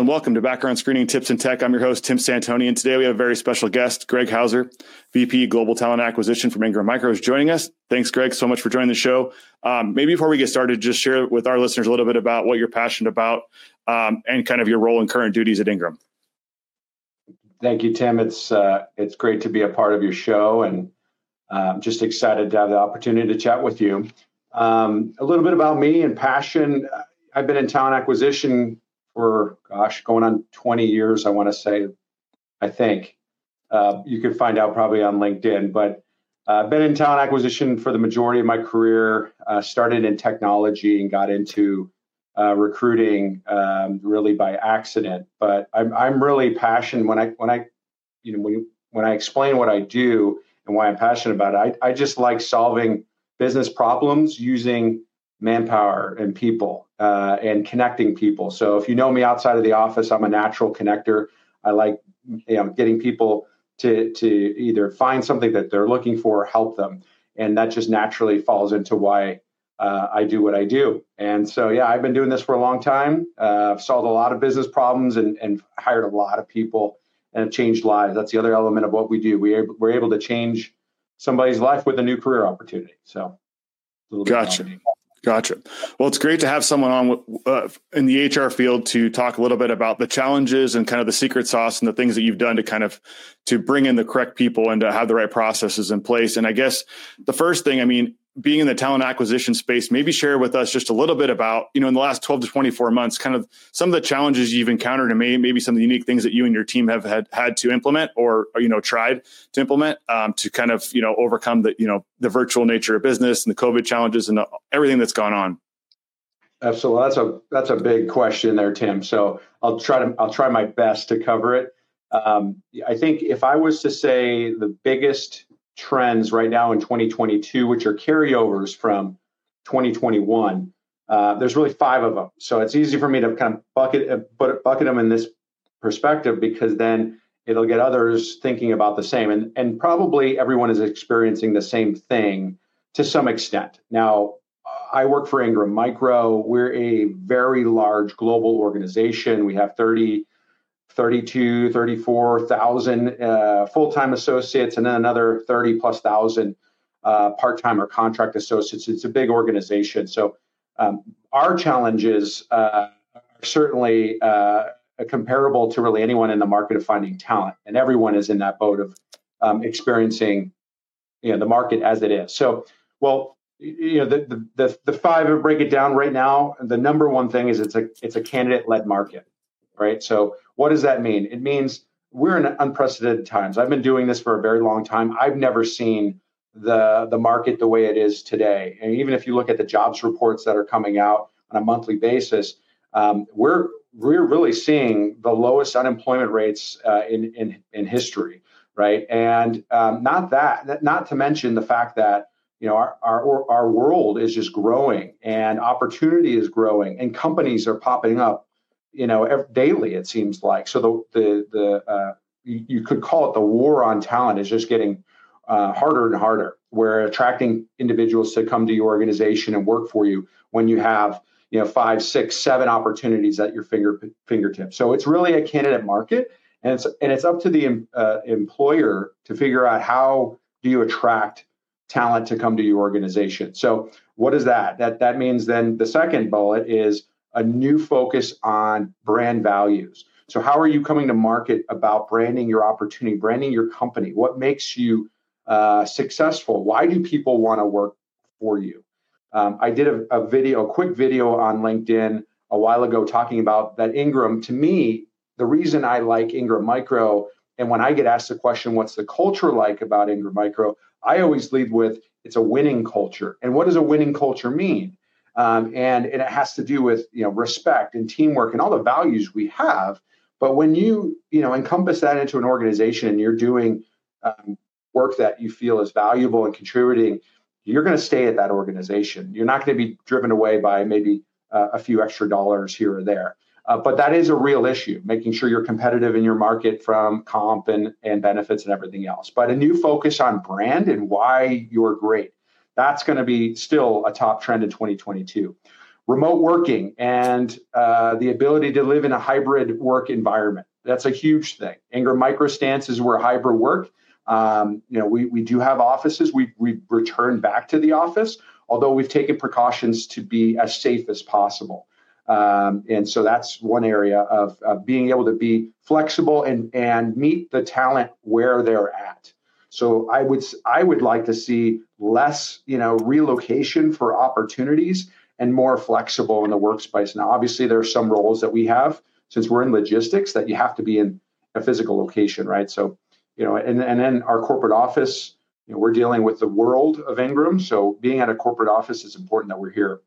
and welcome to Background Screening Tips and Tech. I'm your host, Tim Santoni, and today we have a very special guest, Greg Hauser, VP Global Talent Acquisition from Ingram Micro, is joining us. Thanks, Greg, so much for joining the show. Um, maybe before we get started, just share with our listeners a little bit about what you're passionate about um, and kind of your role and current duties at Ingram. Thank you, Tim. It's uh, it's great to be a part of your show, and I'm um, just excited to have the opportunity to chat with you. Um, a little bit about me and passion. I've been in talent acquisition for gosh, going on 20 years. I want to say, I think uh, you can find out probably on LinkedIn. But I've uh, been in talent acquisition for the majority of my career. Uh, started in technology and got into uh, recruiting um, really by accident. But I'm I'm really passionate when I when I you know when when I explain what I do and why I'm passionate about it. I, I just like solving business problems using manpower and people uh, and connecting people. So if you know me outside of the office, I'm a natural connector. I like you know getting people to to either find something that they're looking for, or help them, and that just naturally falls into why uh, I do what I do. And so yeah, I've been doing this for a long time. Uh, I've solved a lot of business problems and and hired a lot of people and have changed lives. That's the other element of what we do. We are, we're able to change somebody's life with a new career opportunity. So. Gotcha. Gotcha. Well, it's great to have someone on uh, in the HR field to talk a little bit about the challenges and kind of the secret sauce and the things that you've done to kind of to bring in the correct people and to have the right processes in place. And I guess the first thing, I mean, being in the talent acquisition space, maybe share with us just a little bit about, you know, in the last 12 to 24 months, kind of some of the challenges you've encountered and maybe, some of the unique things that you and your team have had, had to implement or, you know, tried to implement um, to kind of, you know, overcome the, you know, the virtual nature of business and the COVID challenges and everything that's gone on. Absolutely. That's a, that's a big question there, Tim. So I'll try to, I'll try my best to cover it. Um, I think if I was to say the biggest trends right now in 2022, which are carryovers from 2021. Uh, there's really five of them, so it's easy for me to kind of bucket uh, bucket them in this perspective because then it'll get others thinking about the same, and and probably everyone is experiencing the same thing to some extent. Now, I work for Ingram Micro. We're a very large global organization. We have 30 32, 34,000 uh, full time associates, and then another 30 plus thousand uh, part time or contract associates. It's a big organization. So, um, our challenges uh, are certainly uh, comparable to really anyone in the market of finding talent, and everyone is in that boat of um, experiencing you know, the market as it is. So, well, you know the, the the the five break it down right now the number one thing is it's a it's a candidate led market right? So what does that mean? It means we're in unprecedented times. I've been doing this for a very long time. I've never seen the the market the way it is today. And even if you look at the jobs reports that are coming out on a monthly basis, um, we're we're really seeing the lowest unemployment rates uh, in in in history, right? And um, not that, not to mention the fact that you know our, our our world is just growing and opportunity is growing and companies are popping up you know, every, daily it seems like. So the the the uh, you, could call it the war on talent is just getting uh, harder and harder. Where attracting individuals to come to your organization and work for you when you have you know five, six, seven opportunities at your finger fingertips. So it's really a candidate market, and it's and it's up to the uh, employer to figure out how do you attract talent to come to your organization. So what is that? That that means then the second bullet is a new focus on brand values. So, how are you coming to market about branding your opportunity, branding your company? What makes you uh, successful? Why do people want to work for you? Um, I did a, a video, a quick video on LinkedIn a while ago talking about that Ingram. To me, the reason I like Ingram Micro, and when I get asked the question, what's the culture like about Ingram Micro? I always lead with it's a winning culture. And what does a winning culture mean? Um, and, and it has to do with you know respect and teamwork and all the values we have. But when you you know encompass that into an organization and you're doing um, work that you feel is valuable and contributing, you're going to stay at that organization. You're not going to be driven away by maybe uh, a few extra dollars here or there. Uh, but that is a real issue, making sure you're competitive in your market from comp and, and benefits and everything else. But a new focus on brand and why you're great that's going to be still a top trend in 2022. remote working and uh, the ability to live in a hybrid work environment. That's a huge thing. Ingram Micro's stance is where hybrid work. Um, you know, we, we do have offices. We we return back to the office, although we've taken precautions to be as safe as possible. Um, and so that's one area of, of, being able to be flexible and and meet the talent where they're at. So I would I would like to see less, you know, relocation for opportunities and more flexible in the workspace. Now, obviously, there are some roles that we have since we're in logistics that you have to be in a physical location, right? So, you know, and, and then our corporate office, you know, we're dealing with the world of Ingram. So being at a corporate office is important that we're here.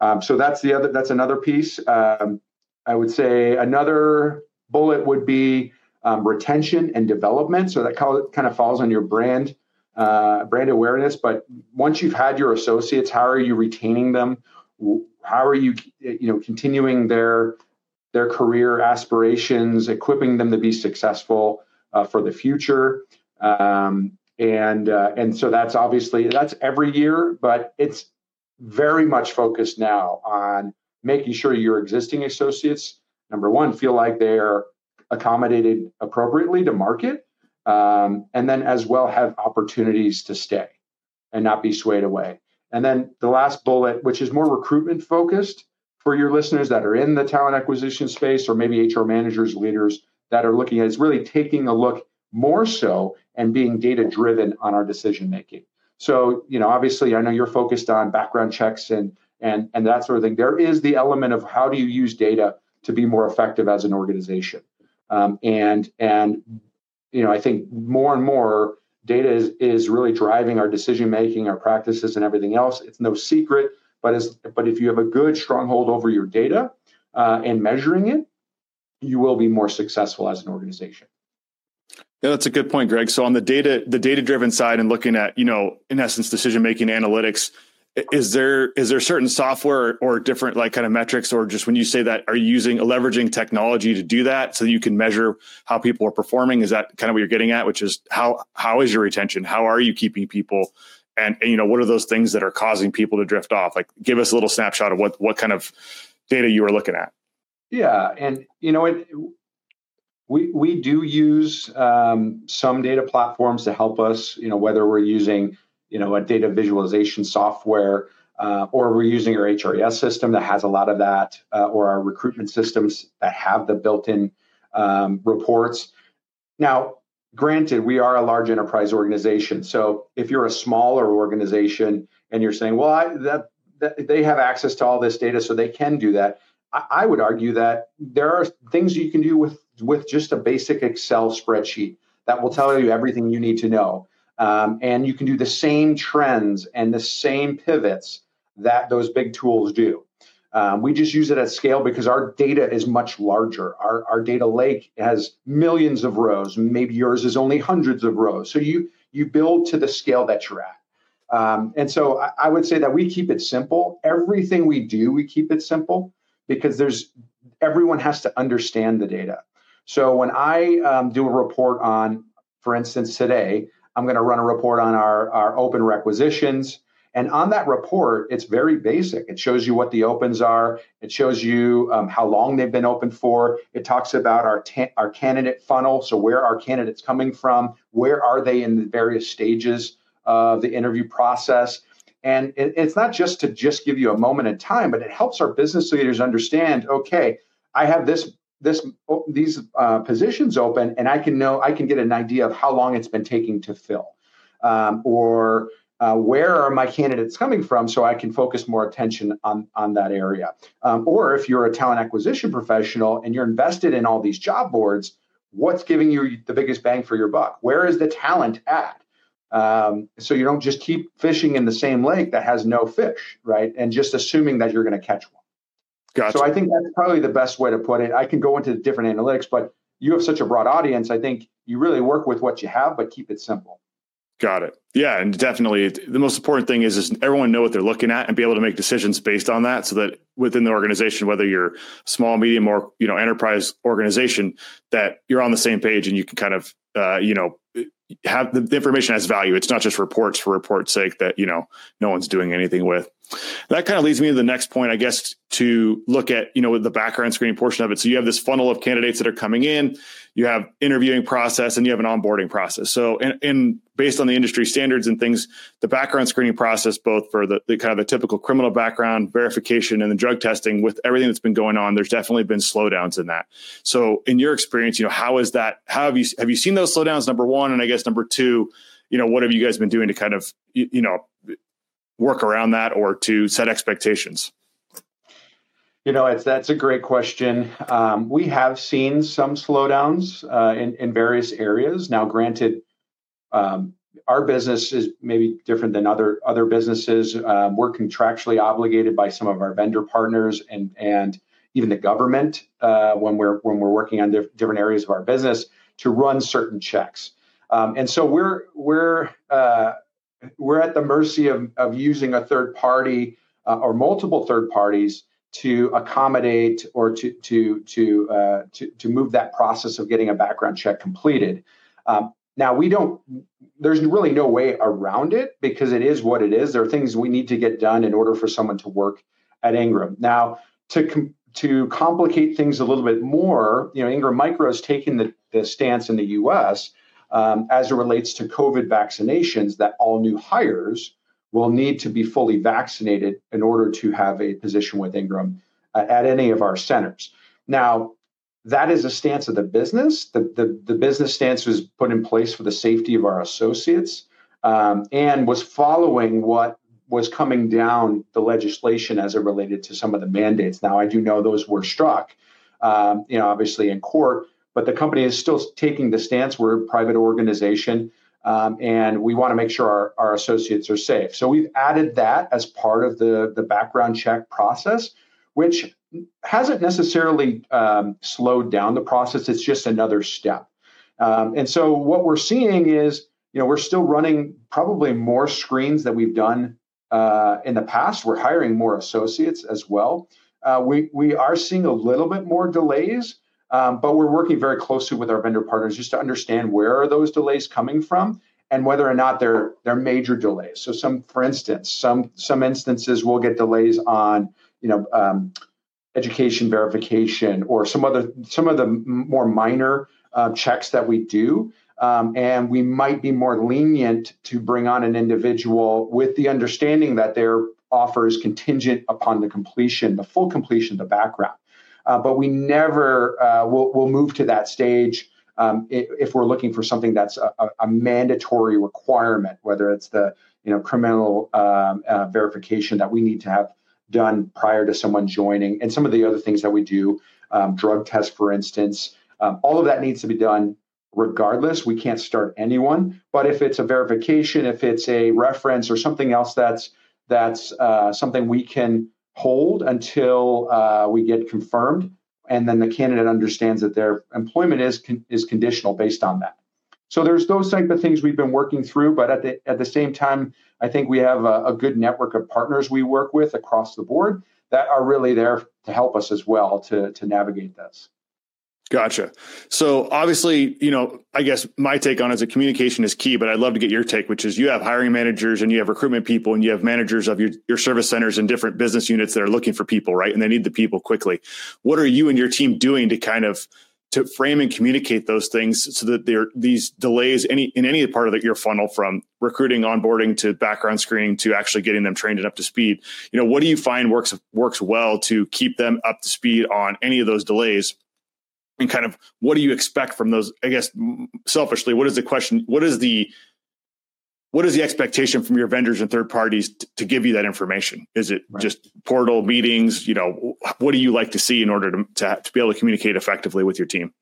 Um, so that's the other, that's another piece. Um, I would say another bullet would be um, retention and development. So that kind of falls on your brand, uh, brand awareness. But once you've had your associates, how are you retaining them? how are you you know continuing their their career aspirations equipping them to be successful uh, for the future um, and uh, and so that's obviously that's every year but it's very much focused now on making sure your existing associates number one feel like they're accommodated appropriately to market um, and then as well have opportunities to stay and not be swayed away and then the last bullet, which is more recruitment focused for your listeners that are in the talent acquisition space or maybe HR managers, leaders that are looking at is really taking a look more so and being data driven on our decision making. So, you know, obviously I know you're focused on background checks and and and that sort of thing. There is the element of how do you use data to be more effective as an organization. Um, and and you know, I think more and more data is, is really driving our decision making, our practices, and everything else. It's no secret, but as but if you have a good stronghold over your data uh, and measuring it, you will be more successful as an organization. Yeah, that's a good point, Greg. So on the data, the data driven side, and looking at you know, in essence, decision making analytics is there is there certain software or different like kind of metrics or just when you say that are you using leveraging technology to do that so that you can measure how people are performing? Is that kind of what you're getting at which is how how is your retention? How are you keeping people? And, and you know what are those things that are causing people to drift off? Like give us a little snapshot of what what kind of data you are looking at. Yeah and you know it we we do use um, some data platforms to help us you know whether we're using you know, a data visualization software, uh, or we're using our HRIS system that has a lot of that, uh, or our recruitment systems that have the built-in um, reports. Now, granted, we are a large enterprise organization, so if you're a smaller organization and you're saying, "Well, I, that, that they have access to all this data, so they can do that," I, I would argue that there are things you can do with with just a basic Excel spreadsheet that will tell you everything you need to know. Um, and you can do the same trends and the same pivots that those big tools do. Um, we just use it at scale because our data is much larger. Our, our data lake has millions of rows. Maybe yours is only hundreds of rows. So you you build to the scale that you're at. Um, and so I, I, would say that we keep it simple. Everything we do, we keep it simple because there's everyone has to understand the data. So when I um, do a report on, for instance, today, I'm going to run a report on our, our open requisitions. And on that report, it's very basic. It shows you what the opens are. It shows you um, how long they've been open for. It talks about our ta- our candidate funnel. So where are candidates coming from? Where are they in the various stages of the interview process? And it, it's not just to just give you a moment in time, but it helps our business leaders understand. Okay, I have this this these uh, positions open, and I can know I can get an idea of how long it's been taking to fill, um, or uh, where are my candidates coming from, so I can focus more attention on on that area. Um, or if you're a talent acquisition professional and you're invested in all these job boards, what's giving you the biggest bang for your buck? Where is the talent at? Um, so you don't just keep fishing in the same lake that has no fish, right? And just assuming that you're going to catch one. Gotcha. So I think that's probably the best way to put it. I can go into different analytics, but you have such a broad audience. I think you really work with what you have, but keep it simple. Got it. Yeah, and definitely the most important thing is is everyone know what they're looking at and be able to make decisions based on that, so that within the organization, whether you're small, medium, or you know enterprise organization, that you're on the same page and you can kind of uh, you know have the, the information has value. It's not just reports for report's sake that you know no one's doing anything with. That kind of leads me to the next point, I guess, to look at, you know, the background screening portion of it. So you have this funnel of candidates that are coming in, you have interviewing process, and you have an onboarding process. So, and, based on the industry standards and things, the background screening process, both for the, the, kind of the typical criminal background verification and the drug testing, with everything that's been going on, there's definitely been slowdowns in that. So, in your experience, you know, how is that? How have you have you seen those slowdowns? Number one, and I guess number two, you know, what have you guys been doing to kind of, you, you know, work around that or to set expectations? You know, it's that's a great question. Um, we have seen some slowdowns uh, in in various areas. Now, granted, um, our business is maybe different than other other businesses. Um, we're contractually obligated by some of our vendor partners and and even the government uh, when we're when we're working on diff- different areas of our business to run certain checks. Um, and so we're we're uh, we're at the mercy of, of using a third party uh, or multiple third parties to accommodate or to to to, uh, to to move that process of getting a background check completed. Um, now we don't. There's really no way around it because it is what it is. There are things we need to get done in order for someone to work at Ingram. Now to com- to complicate things a little bit more, you know, Ingram Micro has taken the, the stance in the U.S um, as it relates to COVID vaccinations that all new hires will need to be fully vaccinated in order to have a position with Ingram uh, at any of our centers. Now, that is a stance of the business. The, the, the business stance was put in place for the safety of our associates um, and was following what was coming down the legislation as it related to some of the mandates. Now, I do know those were struck, um, you know, obviously in court, but the company is still taking the stance. We're a private organization, um, and we want to make sure our, our associates are safe. So we've added that as part of the, the background check process, which hasn't necessarily um, slowed down the process. It's just another step. Um, and so what we're seeing is, you know, we're still running probably more screens that we've done uh, in the past. We're hiring more associates as well. Uh, we we are seeing a little bit more delays, um, but we're working very closely with our vendor partners just to understand where are those delays coming from and whether or not they're they're major delays. So some, for instance, some some instances will get delays on you know um, education verification or some other some of the more minor uh, checks that we do. Um, and we might be more lenient to bring on an individual with the understanding that their offer is contingent upon the completion, the full completion of the background. Uh, but we never uh, will will move to that stage um, if, we're looking for something that's a, a, mandatory requirement, whether it's the you know criminal um, uh, verification that we need to have done prior to someone joining, and some of the other things that we do, um, drug tests, for instance, um, all of that needs to be done regardless. We can't start anyone, but if it's a verification, if it's a reference or something else that's that's uh, something we can hold until uh, we get confirmed, and then the candidate understands that their employment is con- is conditional based on that. So there's those type of things we've been working through, but at the at the same time, I think we have a, a good network of partners we work with across the board that are really there to help us as well to to navigate this. Gotcha. So obviously, you know, I guess my take on it is that communication is key, but I'd love to get your take, which is you have hiring managers and you have recruitment people and you have managers of your, your service centers and different business units that are looking for people, right? And they need the people quickly. What are you and your team doing to kind of to frame and communicate those things so that there these delays any in any part of the, your funnel from recruiting onboarding to background screening to actually getting them trained and up to speed you know what do you find works works well to keep them up to speed on any of those delays and kind of what do you expect from those i guess selfishly what is the question what is the what is the expectation from your vendors and third parties t- to give you that information? Is it right. just portal meetings you know what do you like to see in order to, to, to be able to communicate effectively with your team?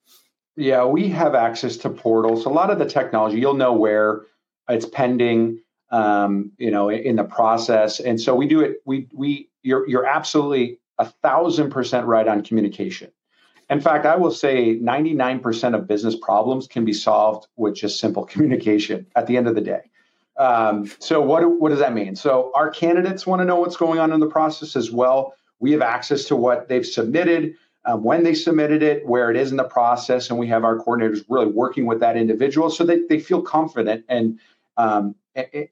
Yeah we have access to portals. A lot of the technology you'll know where it's pending um, you know in the process. And so we do it we we you're you're absolutely a thousand percent right on communication in fact, I will say 99% of business problems can be solved with just simple communication at the end of the day. Um, so, what, what does that mean? So, our candidates want to know what's going on in the process as well. We have access to what they've submitted, um, when they submitted it, where it is in the process, and we have our coordinators really working with that individual so that they feel confident and um,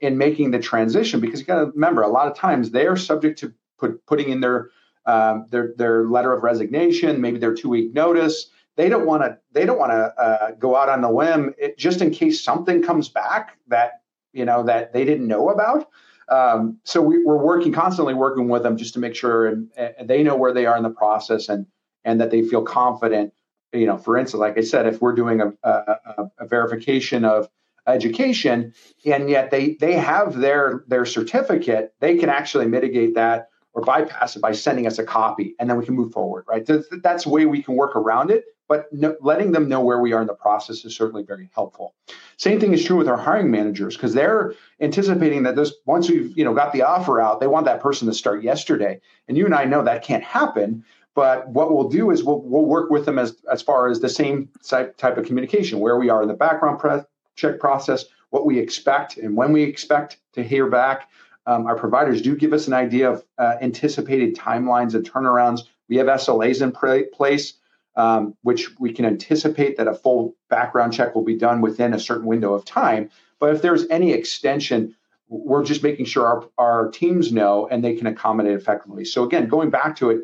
in making the transition because you got to remember a lot of times they are subject to put, putting in their um, their their letter of resignation, maybe their two week notice. They don't want to they don't want to uh, go out on the limb it, just in case something comes back that you know that they didn't know about. Um, so we, are working constantly working with them just to make sure and, and, they know where they are in the process and and that they feel confident. You know, for instance, like I said, if we're doing a, a, a verification of education and yet they they have their their certificate, they can actually mitigate that or bypass it by sending us a copy, and then we can move forward. Right? That's, a way we can work around it but letting them know where we are in the process is certainly very helpful. Same thing is true with our hiring managers because they're anticipating that this once we've you know got the offer out, they want that person to start yesterday. And you and I know that can't happen. But what we'll do is we'll, we'll work with them as, as far as the same type of communication, where we are in the background pre- check process, what we expect, and when we expect to hear back. Um, our providers do give us an idea of uh, anticipated timelines and turnarounds. We have SLAs in place um, which we can anticipate that a full background check will be done within a certain window of time. But if there's any extension, we're just making sure our, our teams know and they can accommodate effectively. So, again, going back to it,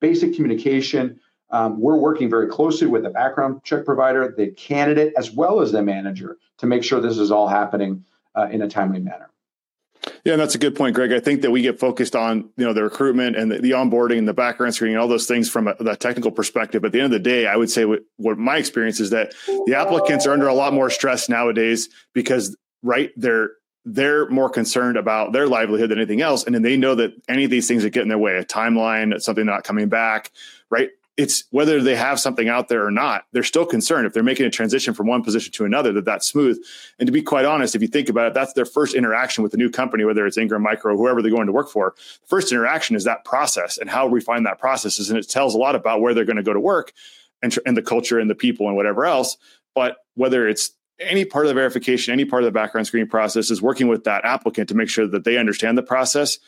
basic communication. Um, we're working very closely with the background check provider, the candidate, as well as the manager to make sure this is all happening uh, in a timely manner. Yeah, that's a good point, Greg. I think that we get focused on you know the recruitment and the, the onboarding and the background screening and all those things from a, the technical perspective. But at the end of the day, I would say what, what my experience is that the applicants are under a lot more stress nowadays because right they're they're more concerned about their livelihood than anything else, and then they know that any of these things that get in their way, a timeline, something not coming back, right? It's whether they have something out there or not, they're still concerned if they're making a transition from one position to another that that's smooth. And to be quite honest, if you think about it, that's their first interaction with a new company, whether it's Ingram Micro, whoever they're going to work for. First interaction is that process and how refined that process is, and it tells a lot about where they're going to go to work and, and the culture and the people and whatever else. But whether it's any part of the verification, any part of the background screening process is working with that applicant to make sure that they understand the process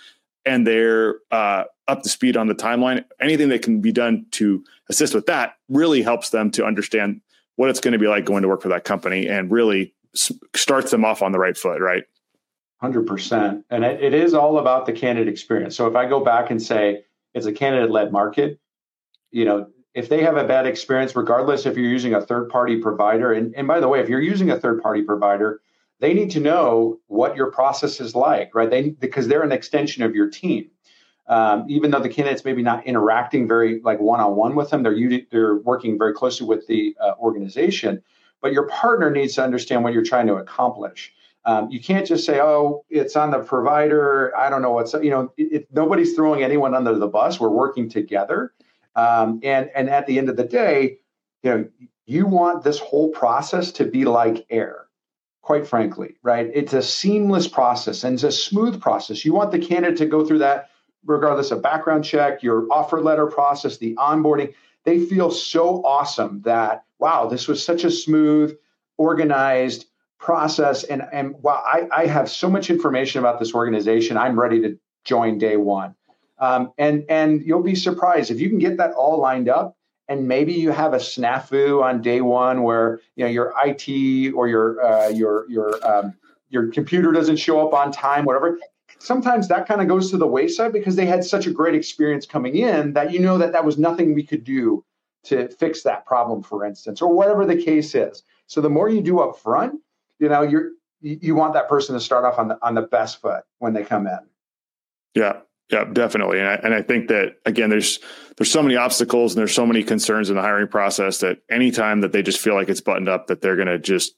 and they're uh, up to speed on the timeline, anything that can be done to assist with that really helps them to understand what it's going to be like going to work for that company and really starts them off on the right foot, right? 100%. And it, it is all about the candidate experience. So if I go back and say it's a candidate led market, you know, if they have a bad experience, regardless if you're using a third party provider, and, and by the way, if you're using a third party provider, they need to know what your process is like, right? They because they're an extension of your team. Um, even though the candidates maybe not interacting very like one on one with them, they're they're working very closely with the uh, organization. But your partner needs to understand what you're trying to accomplish. Um, you can't just say, "Oh, it's on the provider." I don't know what's you know. It, it, nobody's throwing anyone under the bus. We're working together, um, and and at the end of the day, you know, you want this whole process to be like air quite frankly, right? It's a seamless process and it's a smooth process. You want the candidate to go through that regardless of background check, your offer letter process, the onboarding. They feel so awesome that, wow, this was such a smooth, organized process. And, and wow, I, I have so much information about this organization. I'm ready to join day one. Um, and, and you'll be surprised if you can get that all lined up and maybe you have a snafu on day one where you know your IT or your uh, your your um, your computer doesn't show up on time, whatever. Sometimes that kind of goes to the wayside because they had such a great experience coming in that you know that that was nothing we could do to fix that problem, for instance, or whatever the case is. So the more you do up front, you know, you're you want that person to start off on the on the best foot when they come in. Yeah, yeah, definitely. And I, and I think that again, there's there's so many obstacles and there's so many concerns in the hiring process that anytime that they just feel like it's buttoned up, that they're going to just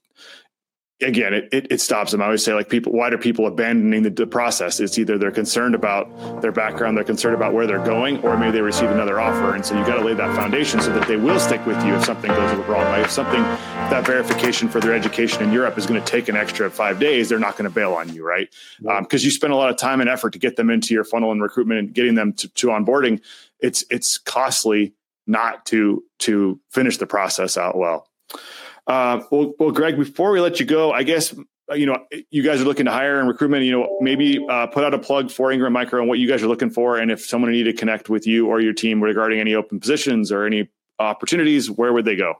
again, it, it, it, stops them. I always say, like, people, why do people abandoning the, the, process? It's either they're concerned about their background, they're concerned about where they're going, or maybe they receive another offer. And so you got to lay that foundation so that they will stick with you if something goes wrong. Right? If something, that verification for their education in Europe is going to take an extra five days, they're not going to bail on you, right? Because um, you spend a lot of time and effort to get them into your funnel and recruitment and getting them to, to onboarding. It's it's costly not to to finish the process out well. Uh, well, well, Greg, before we let you go, I guess you know you guys are looking to hire and recruitment. You know, maybe uh, put out a plug for Ingram Micro and what you guys are looking for, and if someone needed to connect with you or your team regarding any open positions or any opportunities, where would they go?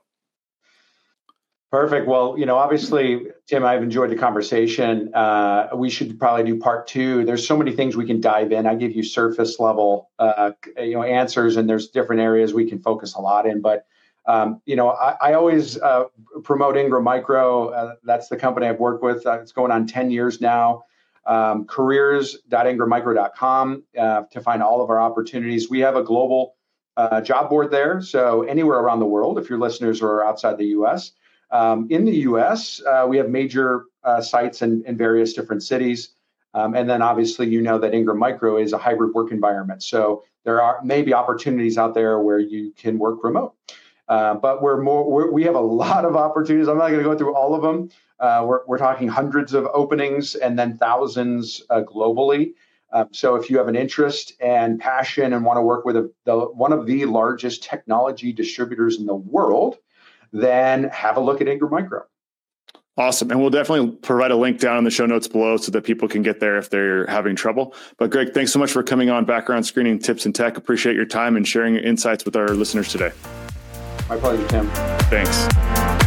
Perfect. Well, you know, obviously, Tim, I've enjoyed the conversation. Uh, we should probably do part two. There's so many things we can dive in. I give you surface level, uh, you know, answers, and there's different areas we can focus a lot in. But um, you know, I, I always uh, promote Ingram Micro. Uh, that's the company I've worked with. Uh, it's going on 10 years now. Um, careers.ingrammicro.com uh, to find all of our opportunities. We have a global uh, job board there. So anywhere around the world, if your listeners are outside the U.S., um, in the U.S., uh, we have major sites in, in, various different cities. Um, and then obviously, you know that Ingram Micro is a hybrid work environment. So there are maybe opportunities out there where you can work remote. Uh, but we're more we're, we have a lot of opportunities. I'm not going to go through all of them. Uh, we're, we're talking hundreds of openings and then thousands uh, globally. Um, so if you have an interest and passion and want to work with a, the, one of the largest technology distributors in the world, then have a look at Ingram Micro. Awesome. And we'll definitely provide a link down in the show notes below so that people can get there if they're having trouble. But Greg, thanks so much for coming on Background Screening Tips and Tech. Appreciate your time and sharing your insights with our listeners today. My pleasure, Tim. Thanks.